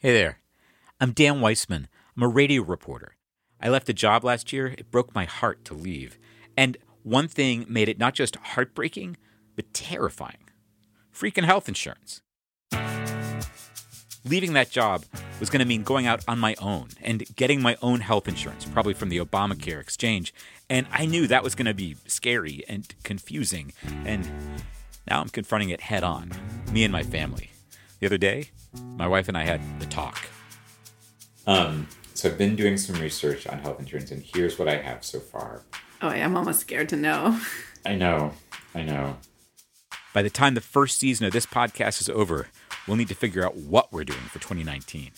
Hey there. I'm Dan Weissmann. I'm a radio reporter. I left a job last year. It broke my heart to leave. And one thing made it not just heartbreaking, but terrifying freaking health insurance. Leaving that job was going to mean going out on my own and getting my own health insurance, probably from the Obamacare exchange. And I knew that was going to be scary and confusing. And now I'm confronting it head on, me and my family. The other day, my wife and I had the talk. Um, so I've been doing some research on health insurance, and here's what I have so far. Oh, I'm almost scared to know. I know, I know. By the time the first season of this podcast is over, we'll need to figure out what we're doing for 2019.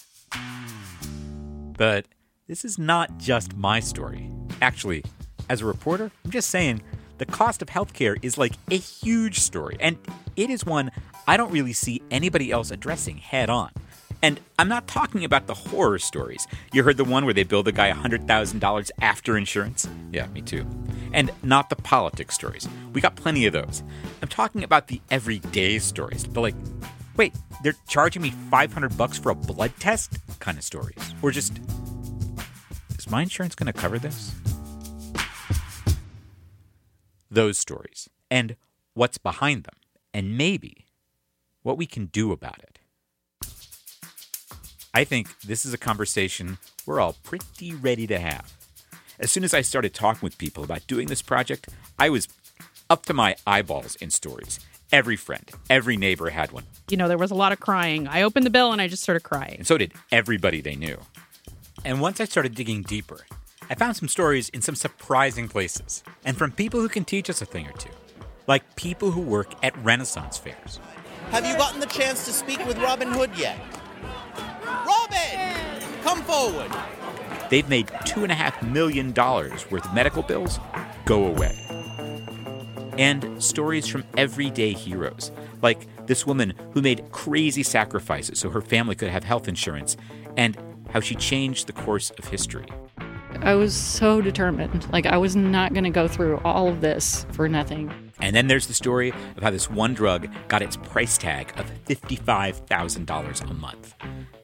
But this is not just my story. Actually, as a reporter, I'm just saying the cost of healthcare is like a huge story, and it is one I don't really see anybody else addressing head on. And I'm not talking about the horror stories. You heard the one where they bill the guy $100,000 after insurance? Yeah, me too. And not the politics stories. We got plenty of those. I'm talking about the everyday stories. The like, wait, they're charging me 500 bucks for a blood test kind of stories. Or just, is my insurance going to cover this? Those stories. And what's behind them. And maybe what we can do about it. I think this is a conversation we're all pretty ready to have. As soon as I started talking with people about doing this project, I was up to my eyeballs in stories. Every friend, every neighbor had one. You know, there was a lot of crying. I opened the bill and I just started crying. And so did everybody they knew. And once I started digging deeper, I found some stories in some surprising places, and from people who can teach us a thing or two, like people who work at Renaissance fairs. Have you gotten the chance to speak with Robin Hood yet? Robin! Come forward. They've made $2.5 million worth of medical bills go away. And stories from everyday heroes, like this woman who made crazy sacrifices so her family could have health insurance, and how she changed the course of history. I was so determined. Like, I was not going to go through all of this for nothing. And then there's the story of how this one drug got its price tag of $55,000 a month.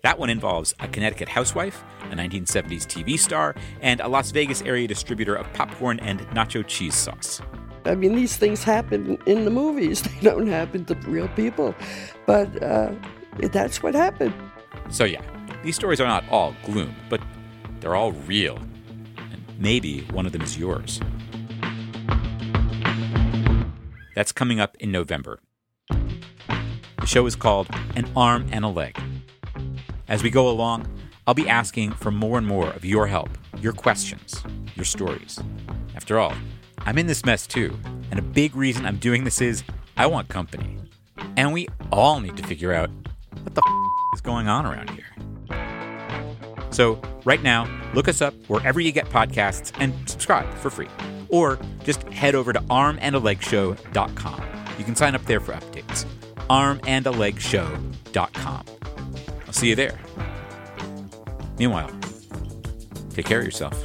That one involves a Connecticut housewife, a 1970s TV star, and a Las Vegas area distributor of popcorn and nacho cheese sauce. I mean, these things happen in the movies, they don't happen to real people. But uh, that's what happened. So, yeah, these stories are not all gloom, but they're all real. Maybe one of them is yours. That's coming up in November. The show is called An Arm and a Leg. As we go along, I'll be asking for more and more of your help, your questions, your stories. After all, I'm in this mess too, and a big reason I'm doing this is I want company. And we all need to figure out what the f- is going on around here. So, right now, look us up wherever you get podcasts and subscribe for free. Or just head over to armandalegshow.com. You can sign up there for updates. armandalegshow.com. I'll see you there. Meanwhile, take care of yourself.